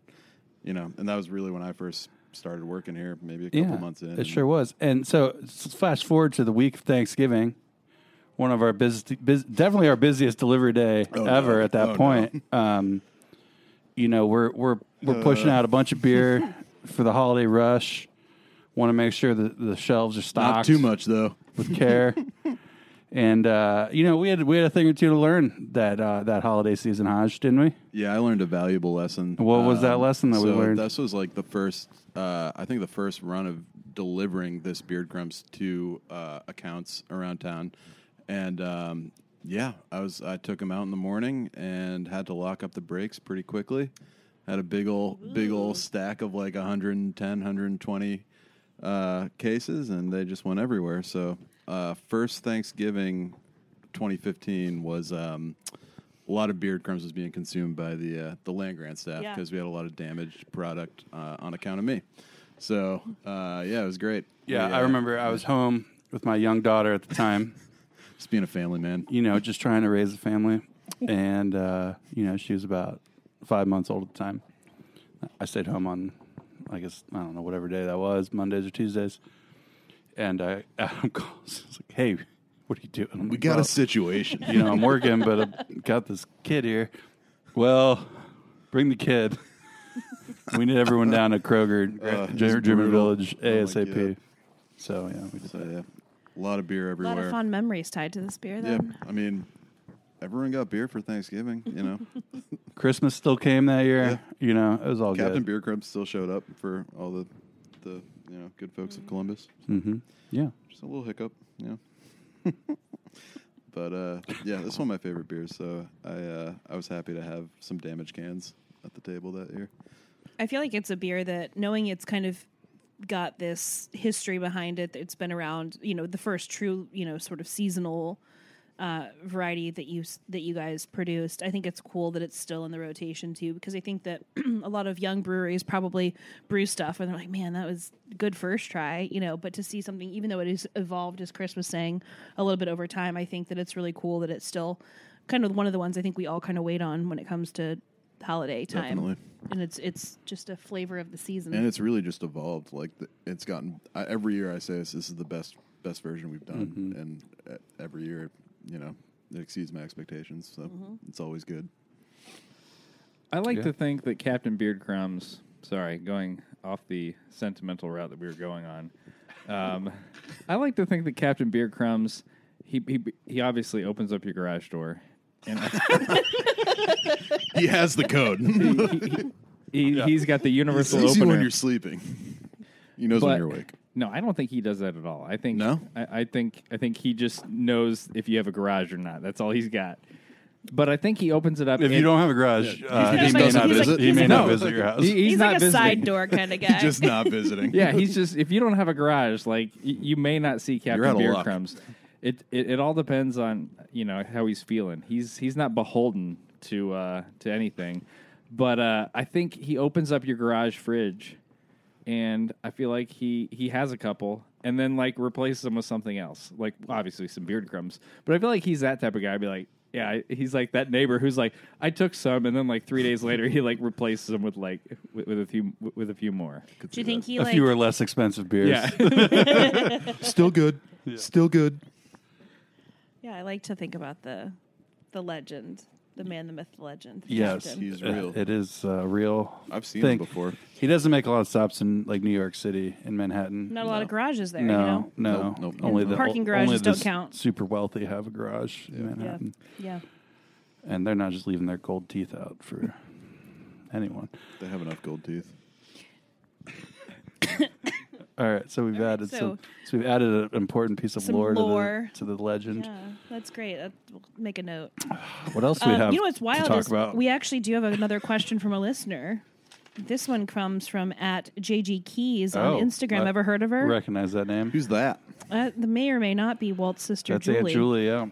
Speaker 2: you know, and that was really when I first started working here, maybe a couple
Speaker 1: yeah,
Speaker 2: months in.
Speaker 1: it sure was. And so s- flash forward to the week of Thanksgiving, one of our busy, bus definitely our busiest delivery day
Speaker 2: Oh,
Speaker 1: ever
Speaker 2: no.
Speaker 1: at that
Speaker 2: Oh, no.
Speaker 1: point. Um, you know, we're we're we're pushing
Speaker 2: Uh.
Speaker 1: out a bunch of beer for the holiday rush. Want to make sure that the shelves are stocked.
Speaker 2: Not too much though.
Speaker 1: with care. and uh, you know, we had we had a thing or two to learn that uh, that holiday season, Haj, didn't we?
Speaker 2: Yeah, I learned a valuable lesson. Um,
Speaker 1: What was that lesson that we learned?
Speaker 2: This was like the first, uh, I think the first run of delivering this beard crumbs to uh, accounts around town, and um, yeah, I was I took them out in the morning and had to lock up the brakes pretty quickly. Had a big old big old stack of like 110, 120 uh, cases, and they just went everywhere. So uh, first Thanksgiving 2015 was um, a lot of beard crumbs was being consumed by the uh, the land grant staff
Speaker 4: Yeah.
Speaker 2: because we had a lot of damaged product uh, on account of me. So uh, yeah, it was great.
Speaker 1: Yeah,
Speaker 2: We,
Speaker 1: I
Speaker 2: uh,
Speaker 1: remember I was home with my young daughter at the time.
Speaker 2: just being a family man.
Speaker 1: you know, just trying to raise a family, and uh, you know, she was about five months old at the time. I stayed home on, I guess I don't know whatever day that was, Mondays or Tuesdays, and I Adam calls, he's like, "Hey, what are you doing?" I'm
Speaker 2: We
Speaker 1: like,
Speaker 2: got
Speaker 1: "Well,
Speaker 2: a situation.
Speaker 1: you know, I'm working, but I've got this kid here. Well, bring the kid. we need everyone down at Kroger,
Speaker 2: Uh,
Speaker 1: German
Speaker 2: brutal.
Speaker 1: Village,
Speaker 2: Oh my
Speaker 1: ASAP.
Speaker 2: God.
Speaker 1: so yeah, we did
Speaker 2: So yeah, a lot of beer everywhere.
Speaker 4: A
Speaker 2: everywhere.
Speaker 4: lot of fond memories tied to this beer.
Speaker 2: Yeah, I mean, everyone got beer for Thanksgiving. You know,
Speaker 1: Christmas still came that year.
Speaker 2: Yeah.
Speaker 1: You know, it was all
Speaker 2: Captain
Speaker 1: good.
Speaker 2: Beer Crumbs still showed up for all the the you know good folks of Columbus.
Speaker 1: hmm Yeah.
Speaker 2: Just a little hiccup, you know. but uh, yeah, this is one of my favorite beers. So I uh, I was happy to have some damaged cans at the table that year.
Speaker 4: I feel like it's a beer that, knowing it's kind of got this history behind it, it's been around. You know, the first true, you know, sort of seasonal uh, variety that you that you guys produced. I think it's cool that it's still in the rotation too, because I think that a lot of young breweries probably brew stuff and they're like, "Man, that was good first try," you know. But to see something, even though it has evolved, as Chris was saying, a little bit over time, I think that it's really cool that it's still kind of one of the ones I think we all kind of wait on when it comes to holiday time
Speaker 2: Definitely.
Speaker 4: and it's it's just a flavor of the season.
Speaker 2: And it's really just evolved. Like the, it's gotten I, every year. I say this, this is the best best version we've done,
Speaker 1: Mm-hmm.
Speaker 2: and uh, every year, you know, it exceeds my expectations. So it's always good.
Speaker 3: I like
Speaker 1: Yeah.
Speaker 3: to think that Captain Beard Crumbs. Sorry, going off the sentimental route that we were going on. Um, I like to think that Captain Beard Crumbs. He, he he obviously opens up your garage door, and
Speaker 2: He has the code.
Speaker 3: he, he's got the
Speaker 2: he
Speaker 3: universal
Speaker 2: sees you
Speaker 3: opener.
Speaker 2: when you're sleeping. He knows when you're awake.
Speaker 3: No, I don't think he does that at all. I think
Speaker 2: No?
Speaker 3: I, I think I think he just knows if you have a garage or not. That's all he's got. But I think he opens it up.
Speaker 1: If you don't have a garage, uh,
Speaker 2: He
Speaker 1: he may
Speaker 2: doesn't visit?
Speaker 1: visit. He may
Speaker 2: like-
Speaker 1: not visit your house.
Speaker 3: he- he's,
Speaker 4: He's,
Speaker 3: not
Speaker 4: like a
Speaker 3: visiting.
Speaker 4: side door kind of guy.
Speaker 2: Just not visiting.
Speaker 3: Yeah, he's just if you don't have a garage, like y- you may not see Captain Beer
Speaker 2: luck.
Speaker 3: Crumbs. It, it it all depends on you know how he's feeling. He's he's not beholden to uh, to anything, but uh, I think he opens up your garage fridge, and I feel like he he has a couple, and then like replaces them with something else, like obviously some beard crumbs. But I feel like he's that type of guy. I'd be like. Yeah, he's like that neighbor who's like, I took some, and then like three days later, he like replaces them with like with, with a few with a few more.
Speaker 4: Do you think he
Speaker 1: a
Speaker 4: like?
Speaker 1: few or less expensive beers.
Speaker 3: Yeah,
Speaker 2: Still good. Still good.
Speaker 4: yeah, I like to think about the the legend, the man, the myth, the legend.
Speaker 1: Yes.
Speaker 2: He's real.
Speaker 1: It is uh, real.
Speaker 2: I've seen
Speaker 1: thing.
Speaker 2: him before.
Speaker 1: He doesn't make a lot of stops in like New York City in Manhattan.
Speaker 4: Not a lot of garages there.
Speaker 1: no,
Speaker 4: you know?
Speaker 1: no,
Speaker 2: Nope, nope,
Speaker 1: only the
Speaker 4: Parking garages
Speaker 1: only the
Speaker 4: don't
Speaker 1: s-
Speaker 4: count.
Speaker 1: Super wealthy have a garage in
Speaker 4: Yeah,
Speaker 1: Manhattan,
Speaker 4: yeah.
Speaker 1: and they're not just leaving their gold teeth out for anyone.
Speaker 2: They have enough gold teeth.
Speaker 1: All right, so we've added
Speaker 4: So-
Speaker 1: some. So we've added an important piece of lore,
Speaker 4: lore.
Speaker 1: To, the, to the legend.
Speaker 4: Yeah, that's great. That, we'll make a note.
Speaker 1: What else do we
Speaker 4: Um,
Speaker 1: have?
Speaker 4: you know what's wild
Speaker 1: talk
Speaker 4: is
Speaker 1: about?
Speaker 4: we actually do have another question from a listener. This one comes from at JG Keys on
Speaker 1: Oh,
Speaker 4: Instagram.
Speaker 1: I
Speaker 4: Ever heard of her?
Speaker 1: recognize that name.
Speaker 2: Who's that?
Speaker 4: Uh, the may or may not be Walt's sister
Speaker 1: That's
Speaker 4: Julie.
Speaker 1: Aunt Julie. Yeah.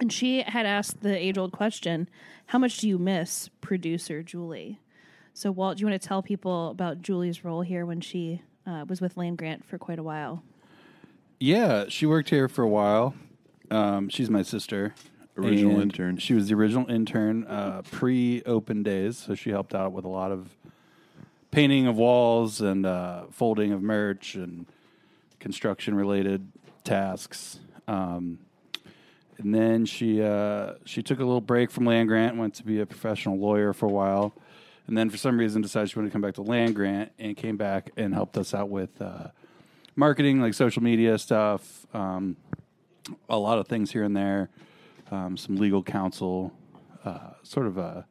Speaker 4: And she had asked the age old question How much do you miss producer Julie? So, Walt, do you want to tell people about Julie's role here when she uh, was with Land Grant for quite a while?
Speaker 1: Yeah, she worked here for a while. Um, she's my sister.
Speaker 2: Original
Speaker 1: And
Speaker 2: intern.
Speaker 1: She was the original intern uh, pre open days, so she helped out with a lot of painting of walls and uh, folding of merch and construction related tasks. Um, and then she uh, she took a little break from land grant, went to be a professional lawyer for a while, and then for some reason decided she wanted to come back to land grant and came back and helped us out with uh, marketing, like social media stuff, um, a lot of things here and there, um, some legal counsel, uh, sort of a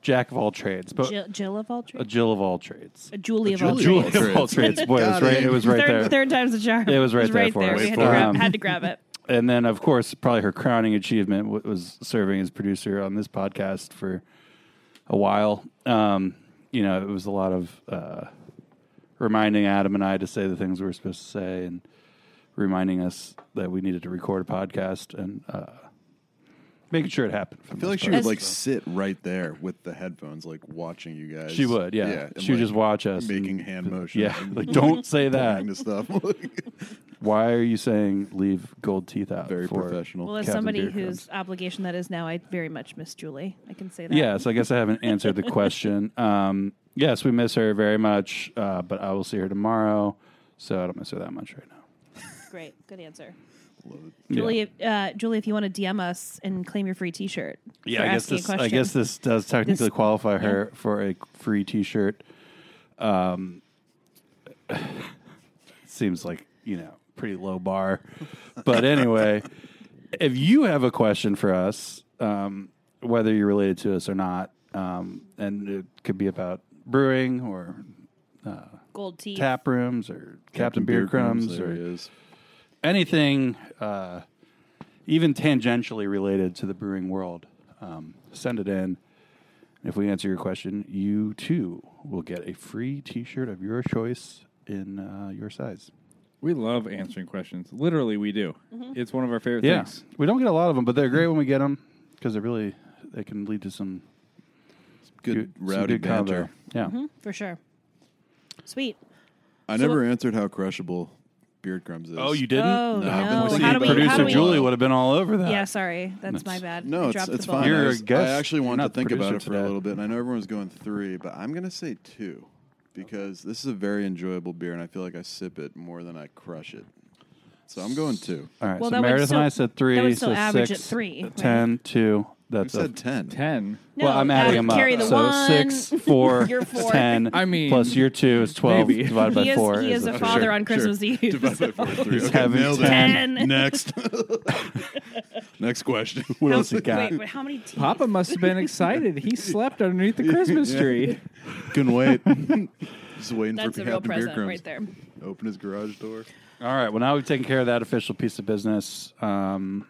Speaker 1: jack of all trades, but
Speaker 4: Jill, Jill of all trades? a?
Speaker 1: Jill of all trades.
Speaker 4: A Julie of all
Speaker 2: Julie
Speaker 4: trades.
Speaker 2: of
Speaker 1: of all trades. Boy, it was right.
Speaker 2: it.
Speaker 1: It was right
Speaker 4: third,
Speaker 1: there.
Speaker 4: third time's the charm.
Speaker 1: It was right there for
Speaker 4: there.
Speaker 1: us.
Speaker 4: We had to,
Speaker 1: for it.
Speaker 4: grab,
Speaker 1: Um,
Speaker 4: had to grab it.
Speaker 1: and then of course probably her crowning achievement was serving as producer on this podcast for a while um, you know it was a lot of uh, reminding adam and i to say the things we were supposed to say and reminding us that we needed to record a podcast and uh, making sure it happened
Speaker 2: I feel like she would like sit right there with the headphones, like watching you guys.
Speaker 1: she would yeah,
Speaker 2: and,
Speaker 1: she would
Speaker 2: like,
Speaker 1: just watch us
Speaker 2: making
Speaker 1: and-
Speaker 2: hand motions.
Speaker 1: yeah like don't say that
Speaker 2: pointing to stuff.
Speaker 1: why are you saying leave gold teeth out
Speaker 2: Very
Speaker 1: for
Speaker 2: professional.
Speaker 4: Well, as
Speaker 1: Captain
Speaker 4: somebody
Speaker 1: Beard
Speaker 4: whose
Speaker 1: Crumbs?
Speaker 4: obligation that is now, I very much miss Julie. I can say that.
Speaker 1: Yeah, so I guess I haven't answered the question. Um, yes, we miss her very much, uh, but I will see her tomorrow, so I don't miss her that much right now.
Speaker 4: Great. Good answer.
Speaker 1: Yeah.
Speaker 4: Julie, uh, Julie, if you want to DM us and claim your free T-shirt,
Speaker 1: Yeah,
Speaker 4: for
Speaker 1: I guess
Speaker 4: asking a
Speaker 1: this. I
Speaker 4: question.
Speaker 1: guess this does technically
Speaker 4: This-
Speaker 1: qualify her for a free T-shirt. Um, seems like you know pretty low bar, but anyway, if you have a question for us, um, whether you're related to us or not, um, and it could be about brewing or
Speaker 4: gold teeth.
Speaker 1: tap rooms or Captain, Beer Crumbs
Speaker 2: There
Speaker 1: or
Speaker 2: is.
Speaker 1: anything uh, even tangentially related to the brewing world, um, send it in. If we answer your question, you too will get a free T-shirt of your choice in uh, your size.
Speaker 3: We love answering questions. Literally, we do. It's one of our favorite
Speaker 1: Yeah,
Speaker 3: things.
Speaker 1: we don't get a lot of them, but they're great when we get them because they really they can lead to some
Speaker 2: Good,
Speaker 1: some
Speaker 2: rowdy
Speaker 1: good
Speaker 2: banter.
Speaker 1: convo. Yeah,
Speaker 4: Mm-hmm. for sure. Sweet.
Speaker 2: I
Speaker 4: So
Speaker 2: never
Speaker 4: what-
Speaker 2: answered how crushable beard crumbs is.
Speaker 1: Oh, you didn't?
Speaker 4: Oh
Speaker 2: No,
Speaker 4: no!
Speaker 2: seeing
Speaker 4: How we?
Speaker 1: Producer
Speaker 4: How we?
Speaker 1: Julie would have been all over that.
Speaker 4: Yeah, sorry, that's my bad.
Speaker 2: No, it's, it's fine.
Speaker 1: You're
Speaker 2: I,
Speaker 1: a
Speaker 2: was-
Speaker 1: guest.
Speaker 2: I actually
Speaker 1: You're
Speaker 2: want to think about it for
Speaker 1: today.
Speaker 2: a little bit, and I know everyone's going three, but I'm going to say two because this is a very enjoyable beer, and I feel like I sip it more than I crush it. So I'm going two.
Speaker 1: All right.
Speaker 4: Well,
Speaker 1: so
Speaker 4: that would
Speaker 1: Meredith
Speaker 4: still-
Speaker 1: and I said three.
Speaker 4: that would still
Speaker 1: so
Speaker 4: average
Speaker 1: six,
Speaker 4: at three, right?
Speaker 1: 10, 2.
Speaker 2: You
Speaker 1: That's a,
Speaker 2: said ten.
Speaker 3: Ten.
Speaker 1: well, I'm adding
Speaker 4: add-
Speaker 1: them up.
Speaker 4: carry the
Speaker 1: so
Speaker 4: one.
Speaker 1: six, four,
Speaker 4: You're four.
Speaker 1: 10.
Speaker 3: I mean,
Speaker 1: plus your two is 12
Speaker 3: maybe.
Speaker 1: divided by
Speaker 4: he is,
Speaker 1: four.
Speaker 4: he is
Speaker 1: is
Speaker 4: a
Speaker 1: a-
Speaker 4: father
Speaker 2: Sure,
Speaker 4: on Christmas
Speaker 2: sure.
Speaker 4: Eve.
Speaker 2: Divide by four, three.
Speaker 1: He's
Speaker 2: Okay,
Speaker 1: having
Speaker 2: nailed it.
Speaker 4: 10.
Speaker 2: Next. Next question.
Speaker 1: What else you got?
Speaker 4: Wait, wait, how many teeth?
Speaker 3: Papa must have been excited. He slept underneath the Christmas tree.
Speaker 2: Couldn't wait. Just waiting
Speaker 4: That's
Speaker 2: for
Speaker 4: a real
Speaker 2: Captain Beer
Speaker 4: present
Speaker 2: Crumbs.
Speaker 4: right there.
Speaker 2: Open his garage door.
Speaker 1: All right. Well, now we've taken care of that official piece of business. Um,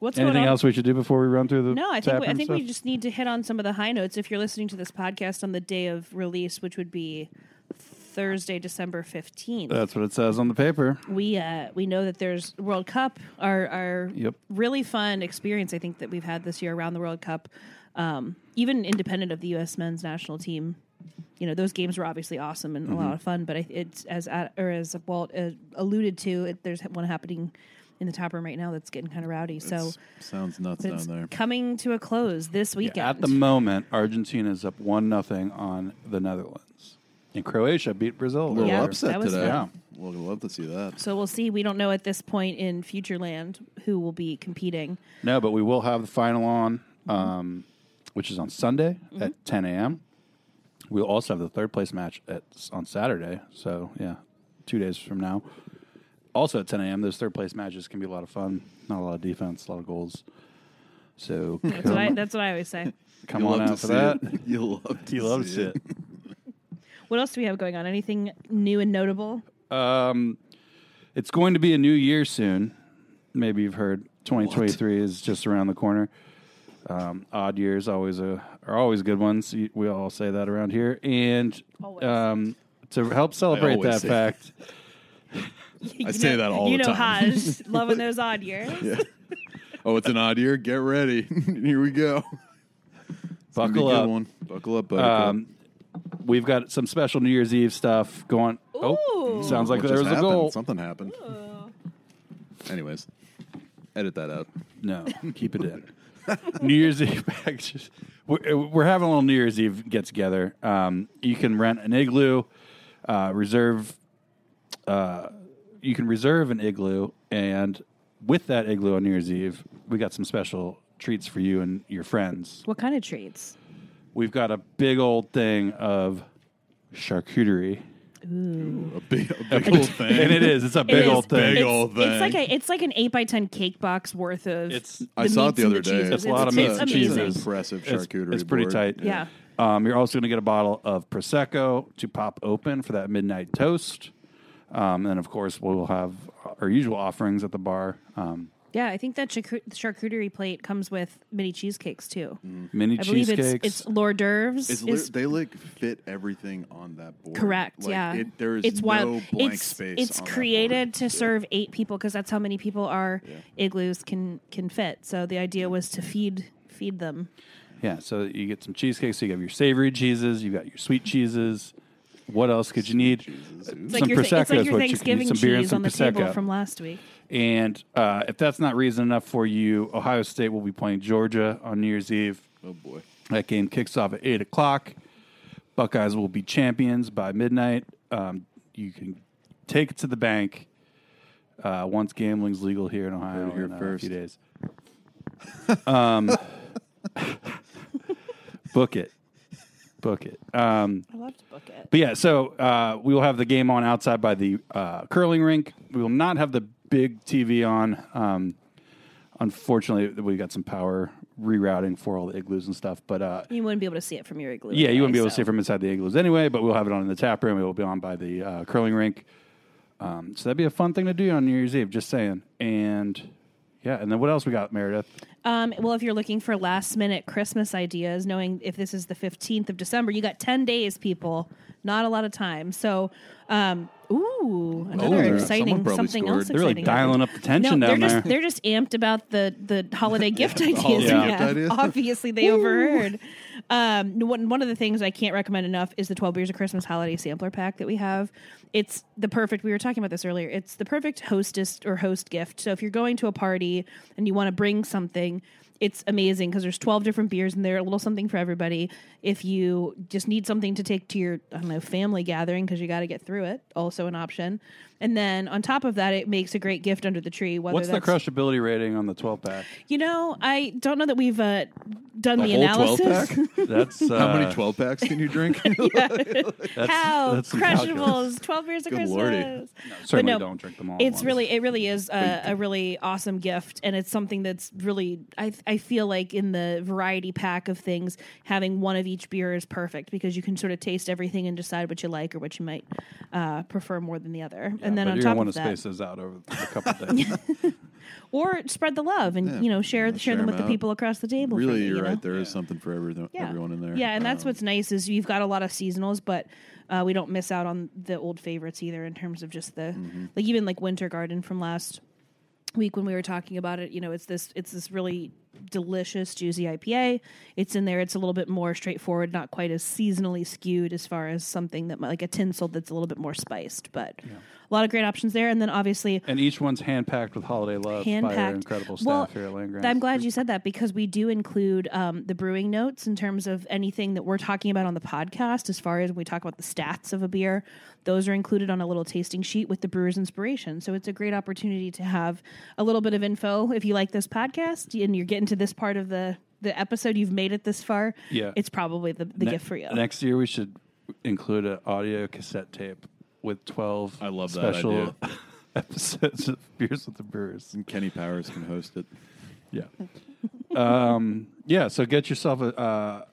Speaker 4: What's
Speaker 1: anything
Speaker 4: going on?
Speaker 1: else we should do before we run through the
Speaker 4: No, I think we, I think we just need to hit on some of the high notes. If you're listening to this podcast on the day of release, which would be Thursday, December fifteenth,
Speaker 1: That's what it says on the paper.
Speaker 4: we uh, we know that there's World Cup, our our
Speaker 1: Yep.
Speaker 4: really fun experience. I think that we've had this year around the World Cup, um, even independent of the U.S. men's national team. You know, those games were obviously awesome and a lot of fun. But I, it's as Ad- or as Walt uh, alluded to, it, there's one happening in the tap room right now that's getting kind of rowdy. So
Speaker 2: It's- sounds nuts
Speaker 4: but
Speaker 2: down
Speaker 4: it's
Speaker 2: there.
Speaker 4: coming to a close this
Speaker 1: Yeah,
Speaker 4: weekend.
Speaker 1: at the moment, Argentina is up one nothing on the Netherlands, and Croatia beat Brazil.
Speaker 2: A little
Speaker 4: Yeah,
Speaker 2: upset
Speaker 4: that was
Speaker 2: today.
Speaker 1: fun.
Speaker 2: We'll love to see that.
Speaker 4: so we'll see. We don't know at this point in Futureland who will be competing.
Speaker 1: No, but we will have the final on, um, which is on Sunday
Speaker 4: Mm-hmm.
Speaker 1: at 10 a.m. We'll also have the third place match at on Saturday. So yeah, two days from now. Also at 10 a.m. Those third place matches can be a lot of fun. Not a lot of defense, a lot of goals. So
Speaker 4: That's
Speaker 1: come,
Speaker 4: what I, that's what I always say.
Speaker 1: come
Speaker 2: You'll
Speaker 1: on out for that.
Speaker 2: it. You'll love to
Speaker 1: You love
Speaker 2: see
Speaker 1: see
Speaker 2: it.
Speaker 1: it.
Speaker 4: What else do we have going on? Anything new and notable?
Speaker 1: Um, it's going to be a new year soon. Maybe you've heard 2023 is just around the corner. Um, odd years always a, are always good ones. We all say that around here. And um, to help celebrate
Speaker 2: always
Speaker 1: that
Speaker 2: say
Speaker 1: fact,
Speaker 4: I
Speaker 2: say that all the time.
Speaker 4: you know,
Speaker 2: time.
Speaker 4: Haj, loving those odd years. Yeah.
Speaker 2: Oh, it's an odd year. Get ready. Here we go. It's gonna be a
Speaker 1: buckle up.
Speaker 2: One. Buckle up, buddy.
Speaker 1: Um, we've got some special New Year's Eve stuff going. Oh, sounds like
Speaker 2: What
Speaker 1: there
Speaker 2: just
Speaker 1: was a
Speaker 2: happened?
Speaker 1: goal.
Speaker 2: Something happened. Anyways, edit that out.
Speaker 1: No, keep it in. New Year's Eve packages. We're, we're having a little New Year's Eve get together. Um, you can rent an igloo, uh, reserve. Uh, you can reserve an igloo, and with that igloo on New Year's Eve, we got some special treats for you and your friends.
Speaker 4: What kind of treats?
Speaker 1: We've got a big old thing of charcuterie, Ooh.
Speaker 2: A big, a big old thing.
Speaker 1: and it is. It's a big
Speaker 4: It is-
Speaker 1: old thing.
Speaker 2: Big
Speaker 4: it's,
Speaker 2: old
Speaker 4: It's like a it's like an eight by ten cake box worth of.
Speaker 1: It's-
Speaker 2: I saw it the
Speaker 4: and
Speaker 2: other day.
Speaker 4: cheeses.
Speaker 1: It's a lot of meats and
Speaker 4: amazing.
Speaker 1: cheeses.
Speaker 2: Impressive
Speaker 1: It's-
Speaker 2: charcuterie.
Speaker 1: it's pretty
Speaker 2: board.
Speaker 1: tight.
Speaker 4: Yeah.
Speaker 1: Um, you're also going to get a bottle of prosecco to pop open for that midnight toast. Um, and of course, we'll have our usual offerings at the bar. Um,
Speaker 4: Yeah, I think that charcu- charcuterie plate comes with mini cheesecakes too.
Speaker 1: mini
Speaker 4: I believe
Speaker 1: cheesecakes.
Speaker 4: it's it's Lord D'oeuvres.
Speaker 2: It's
Speaker 4: is-
Speaker 2: lit- they like fit everything on that board.
Speaker 4: Correct.
Speaker 2: Like,
Speaker 4: yeah,
Speaker 2: It, there is
Speaker 4: it's
Speaker 2: no
Speaker 4: wild.
Speaker 2: blank
Speaker 4: it's
Speaker 2: space.
Speaker 4: it's
Speaker 2: on that
Speaker 4: created
Speaker 2: board.
Speaker 4: to serve eight people because that's how many people our igloos can can fit. So the idea was to feed feed them.
Speaker 1: yeah, so you get some cheesecakes. You have your savory cheeses. You got your sweet cheeses. What else could you need?
Speaker 4: It's
Speaker 1: Some
Speaker 4: like your, th- it's
Speaker 1: prosecco
Speaker 4: like
Speaker 1: is
Speaker 4: your
Speaker 1: what you can
Speaker 4: Thanksgiving
Speaker 1: use. Some beer and
Speaker 4: cheese
Speaker 1: some
Speaker 4: on the table
Speaker 1: prosecco.
Speaker 4: from last week.
Speaker 1: And uh, if that's not reason enough for you, Ohio State will be playing Georgia on New Year's Eve.
Speaker 2: Oh boy.
Speaker 1: That game kicks off at eight o'clock. Buckeyes will be champions by midnight. Um, you can take it to the bank uh, once gambling's legal here in Ohio
Speaker 2: here
Speaker 1: in uh, a
Speaker 2: first.
Speaker 1: few days. um, book it, book it. Um,
Speaker 4: I love to book it.
Speaker 1: but yeah, so uh, we will have the game on outside by the uh, curling rink. We will not have the big TV on. Um, unfortunately, we got some power rerouting for all the igloos and stuff. But uh,
Speaker 4: You wouldn't be able to see it from your igloo.
Speaker 1: yeah, you wouldn't be able to see it from inside the igloos anyway. But we'll have it on in the tap room. It will be on by the uh, curling rink. Um, so that'd be a fun thing to do on New Year's Eve. Just saying. And yeah, and then what else we got, Meredith?
Speaker 4: Um, well, if you're looking for last minute Christmas ideas, knowing if this is the 15th of December, you got 10 days, people. Not a lot of time. So, um, ooh, another
Speaker 2: there-
Speaker 4: exciting something
Speaker 2: scored.
Speaker 4: else.
Speaker 1: They're really
Speaker 4: exciting
Speaker 1: dialing up the tension
Speaker 4: no,
Speaker 1: down
Speaker 4: they're
Speaker 1: there.
Speaker 4: just they're just amped about the the holiday gift ideas.
Speaker 2: holiday
Speaker 4: we
Speaker 2: gift ideas?
Speaker 4: Obviously, they overheard. Um, one one of the things I can't recommend enough is the Twelve Beers of Christmas Holiday Sampler Pack that we have. It's the perfect. We were talking about this earlier. It's the perfect hostess or host gift. So if you're going to a party and you want to bring something. It's amazing because there's 12 different beers in there, a little something for everybody. If you just need something to take to your, I don't know, family gathering because you got to get through it, also an option. And then on top of that, it makes a great gift under the tree. Whether
Speaker 1: What's the crushability rating on the 12 pack?
Speaker 4: You know, I don't know that we've uh, done the,
Speaker 2: The whole 12
Speaker 4: analysis.
Speaker 2: pack?
Speaker 1: That's uh,
Speaker 2: How many 12 packs can you drink?
Speaker 1: That's,
Speaker 4: How
Speaker 1: that's some calculus.
Speaker 4: crushables? Twelve years of
Speaker 2: Good
Speaker 4: Christmas.
Speaker 2: lordy.
Speaker 1: Certainly
Speaker 4: no,
Speaker 1: don't drink them all.
Speaker 4: It's really, it really is a, a really awesome gift, and it's something that's really, I, I feel like in the variety pack of things, having one of each beer is perfect because you can sort of taste everything and decide what you like or what you might uh, prefer more than the other. And then
Speaker 1: but
Speaker 4: on top
Speaker 1: gonna want
Speaker 4: of
Speaker 1: to
Speaker 4: that,
Speaker 1: space those out over a couple days.
Speaker 4: or spread the love and
Speaker 2: Yeah.
Speaker 4: you know share
Speaker 2: Yeah,
Speaker 4: share
Speaker 2: share
Speaker 4: them with
Speaker 2: 'em
Speaker 4: the
Speaker 2: out.
Speaker 4: people across the table. for
Speaker 2: really,
Speaker 4: you,
Speaker 2: you're
Speaker 4: you know?
Speaker 2: right. There is something for everything,
Speaker 4: Yeah.
Speaker 2: everyone in there.
Speaker 4: Yeah, and that's
Speaker 2: Um,
Speaker 4: what's nice is you've got a lot of seasonals, but uh, we don't miss out on the old favorites either in terms of just the
Speaker 2: Mm-hmm.
Speaker 4: like even like Winter Garden from last week when we were talking about it. You know, it's this it's this really delicious juicy IPA. It's in there. It's a little bit more straightforward, not quite as seasonally skewed as far as something that might, like a tinsel that's a little bit more spiced, but. A lot of great options there, and then obviously
Speaker 1: and each one's hand packed with holiday love by our incredible staff
Speaker 4: Well,
Speaker 1: here at Land Grant.
Speaker 4: I'm glad you said that because we do include um, the brewing notes in terms of anything that we're talking about on the podcast. As far as when we talk about the stats of a beer, those are included on a little tasting sheet with the brewer's inspiration. So it's a great opportunity to have a little bit of info if you like this podcast and you're getting to this part of the the episode. You've made it this far.
Speaker 1: Yeah.
Speaker 4: it's probably the, the
Speaker 1: Ne-
Speaker 4: gift for you.
Speaker 1: Next year we should include an audio cassette tape with 12
Speaker 2: I love that
Speaker 1: special
Speaker 2: idea.
Speaker 1: episodes of Beers with the Brewers.
Speaker 2: And Kenny Powers can host it.
Speaker 1: Yeah. um, yeah, so get yourself a, uh,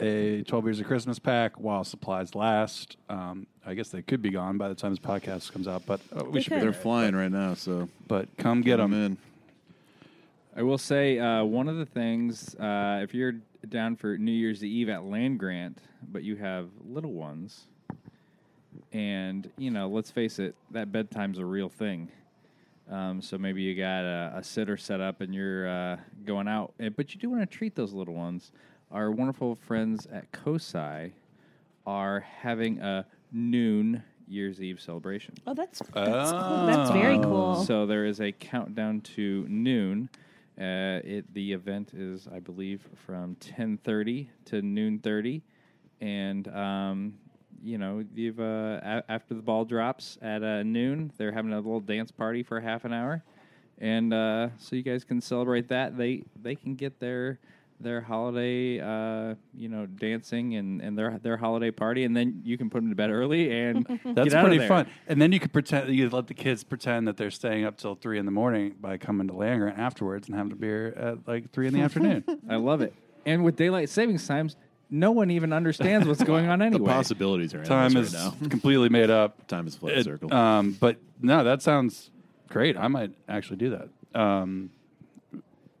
Speaker 1: a 12 Years of Christmas pack while supplies last. Um, I guess they could be gone by the time this podcast comes out, but uh, we
Speaker 4: They
Speaker 1: should be
Speaker 4: could.
Speaker 2: They're
Speaker 1: there.
Speaker 2: flying right now, so
Speaker 1: But come get them.
Speaker 2: in.
Speaker 3: I will say uh, one of the things uh, if you're down for New Year's Eve at Land Grant, but you have little ones, and you know, let's face it, that bedtime's a real thing. Um, so maybe you got a, a sitter set up and you're uh, going out, eh, but you do want to treat those little ones. Our wonderful friends at COSI are having a noon Year's Eve celebration.
Speaker 4: oh, that's that's cool. That's very cool.
Speaker 3: So there is a countdown to noon. Uh, it the event is, I believe, from ten thirty to noon thirty, and um, you know, you've uh, a- after the ball drops at uh, noon, they're having a little dance party for half an hour, and uh, so you guys can celebrate that. They they can get their their holiday, uh, you know, dancing and, and their their holiday party, and then you can put them to bed early and
Speaker 1: That's
Speaker 3: get out
Speaker 1: pretty
Speaker 3: of there.
Speaker 1: fun. And then you could pretend you let the kids pretend that they're staying up till three in the morning by coming to Grant afterwards and having a beer at like three in the afternoon.
Speaker 3: I love it. And with daylight savings times, no one even understands what's going on
Speaker 2: The possibilities are
Speaker 1: Time
Speaker 2: endless
Speaker 1: is
Speaker 2: right now.
Speaker 1: completely made up.
Speaker 2: Time is a flat
Speaker 1: It-
Speaker 2: circle.
Speaker 1: Um, but no, that sounds great. I might actually do that. Um,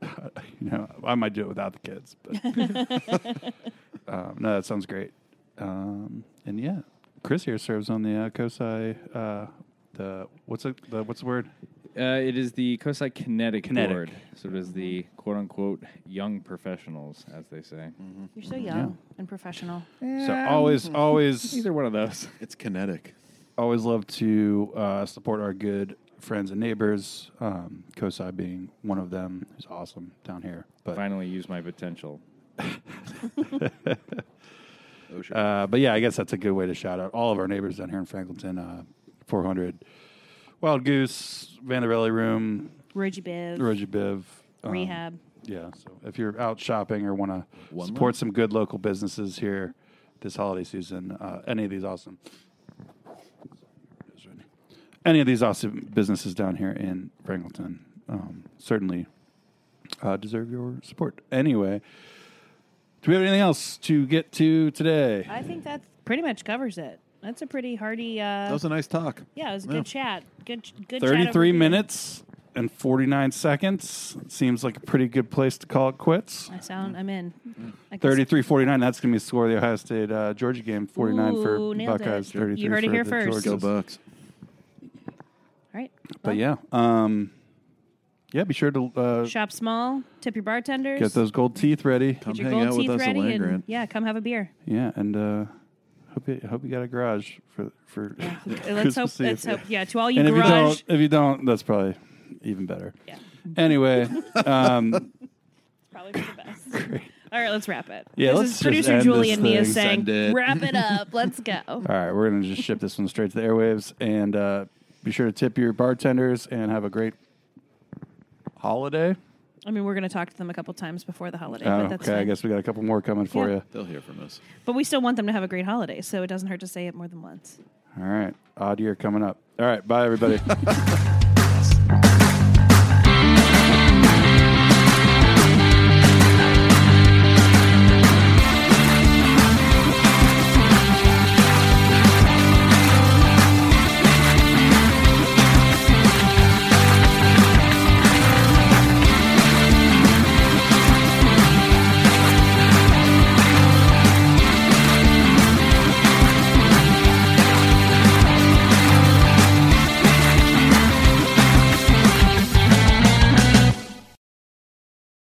Speaker 1: you know, I might do it without the kids, but um, no, that sounds great. Um, and yeah, Chris here serves on the uh, COSI. Uh, the what's it? The what's the word?
Speaker 3: Uh, it is the COSI Kinetic,
Speaker 1: Kinetic.
Speaker 3: Board. So it is the quote unquote young professionals, as they say.
Speaker 4: You're so young and professional.
Speaker 1: So always, always,
Speaker 3: Either one of those.
Speaker 2: it's kinetic.
Speaker 1: always love to uh, support our good friends and neighbors. Um, COSI being one of them, who's awesome down here. But
Speaker 3: Finally use my potential.
Speaker 2: Oh.
Speaker 1: Uh, but yeah, I guess that's a good way to shout out all of our neighbors down here in Franklinton. Uh, 400 Wild Goose, Vanderelli Room,
Speaker 4: Roy G Biv,
Speaker 1: Roy G Biv. um,
Speaker 4: Rehab.
Speaker 1: Yeah, so if you're out shopping or want to support
Speaker 2: more?
Speaker 1: some good local businesses here this holiday season, uh, any of these awesome, any of these awesome businesses down here in Franklinton um, certainly uh, deserve your support. Anyway, do we have anything else to get to today?
Speaker 4: I think that pretty much covers it. That's a pretty hearty. Uh,
Speaker 2: that was a nice talk.
Speaker 4: yeah, it was a
Speaker 2: yeah.
Speaker 4: good chat. Good, good.
Speaker 1: 33
Speaker 4: beer.
Speaker 1: minutes and 49 seconds. Seems like a pretty good place to call it quits.
Speaker 4: I sound. I'm in. I can
Speaker 1: 33 49. That's going to be the score of the Ohio State uh, Georgia game. 49
Speaker 4: Ooh,
Speaker 1: for
Speaker 4: nailed
Speaker 1: Buckeyes,
Speaker 4: it.
Speaker 1: 33
Speaker 4: You heard it
Speaker 1: for
Speaker 4: here
Speaker 1: the
Speaker 4: first.
Speaker 2: Go Bucks.
Speaker 4: All right.
Speaker 1: But yeah. Um, yeah, be sure to uh,
Speaker 4: Shop small. Tip your bartenders.
Speaker 1: get those gold teeth ready.
Speaker 2: Come hang out with us at
Speaker 4: ready,
Speaker 2: Land
Speaker 4: and
Speaker 2: Grant.
Speaker 4: yeah, come have a beer.
Speaker 1: Yeah, and uh, hope you, hope you got a garage for for
Speaker 4: Let's
Speaker 1: Christmas
Speaker 4: hope.
Speaker 1: Eve.
Speaker 4: Let's hope. Yeah, to all you
Speaker 1: And if you
Speaker 4: garage.
Speaker 1: don't, if you don't, that's probably even better.
Speaker 4: Yeah,
Speaker 1: Anyway, um,
Speaker 4: probably for the best. All right, let's wrap it.
Speaker 1: Yeah,
Speaker 4: this
Speaker 1: let's
Speaker 4: is
Speaker 1: just
Speaker 4: producer
Speaker 1: end
Speaker 4: Julie
Speaker 1: this
Speaker 4: and me
Speaker 1: thing.
Speaker 4: saying,
Speaker 2: it.
Speaker 4: "Wrap it up. Let's go."
Speaker 1: All right, we're gonna just ship this one straight to the airwaves, and uh, Be sure to tip your bartenders and have a great holiday.
Speaker 4: I mean, we're going to talk to them a couple times before the holiday,
Speaker 1: Oh,
Speaker 4: but that's
Speaker 1: okay, I guess we got a couple more coming for
Speaker 4: Yeah.
Speaker 1: you.
Speaker 2: They'll hear from us.
Speaker 4: But we still want them to have a great holiday, so it doesn't hurt to say it more than once.
Speaker 1: All right, odd year coming up. All right, bye everybody.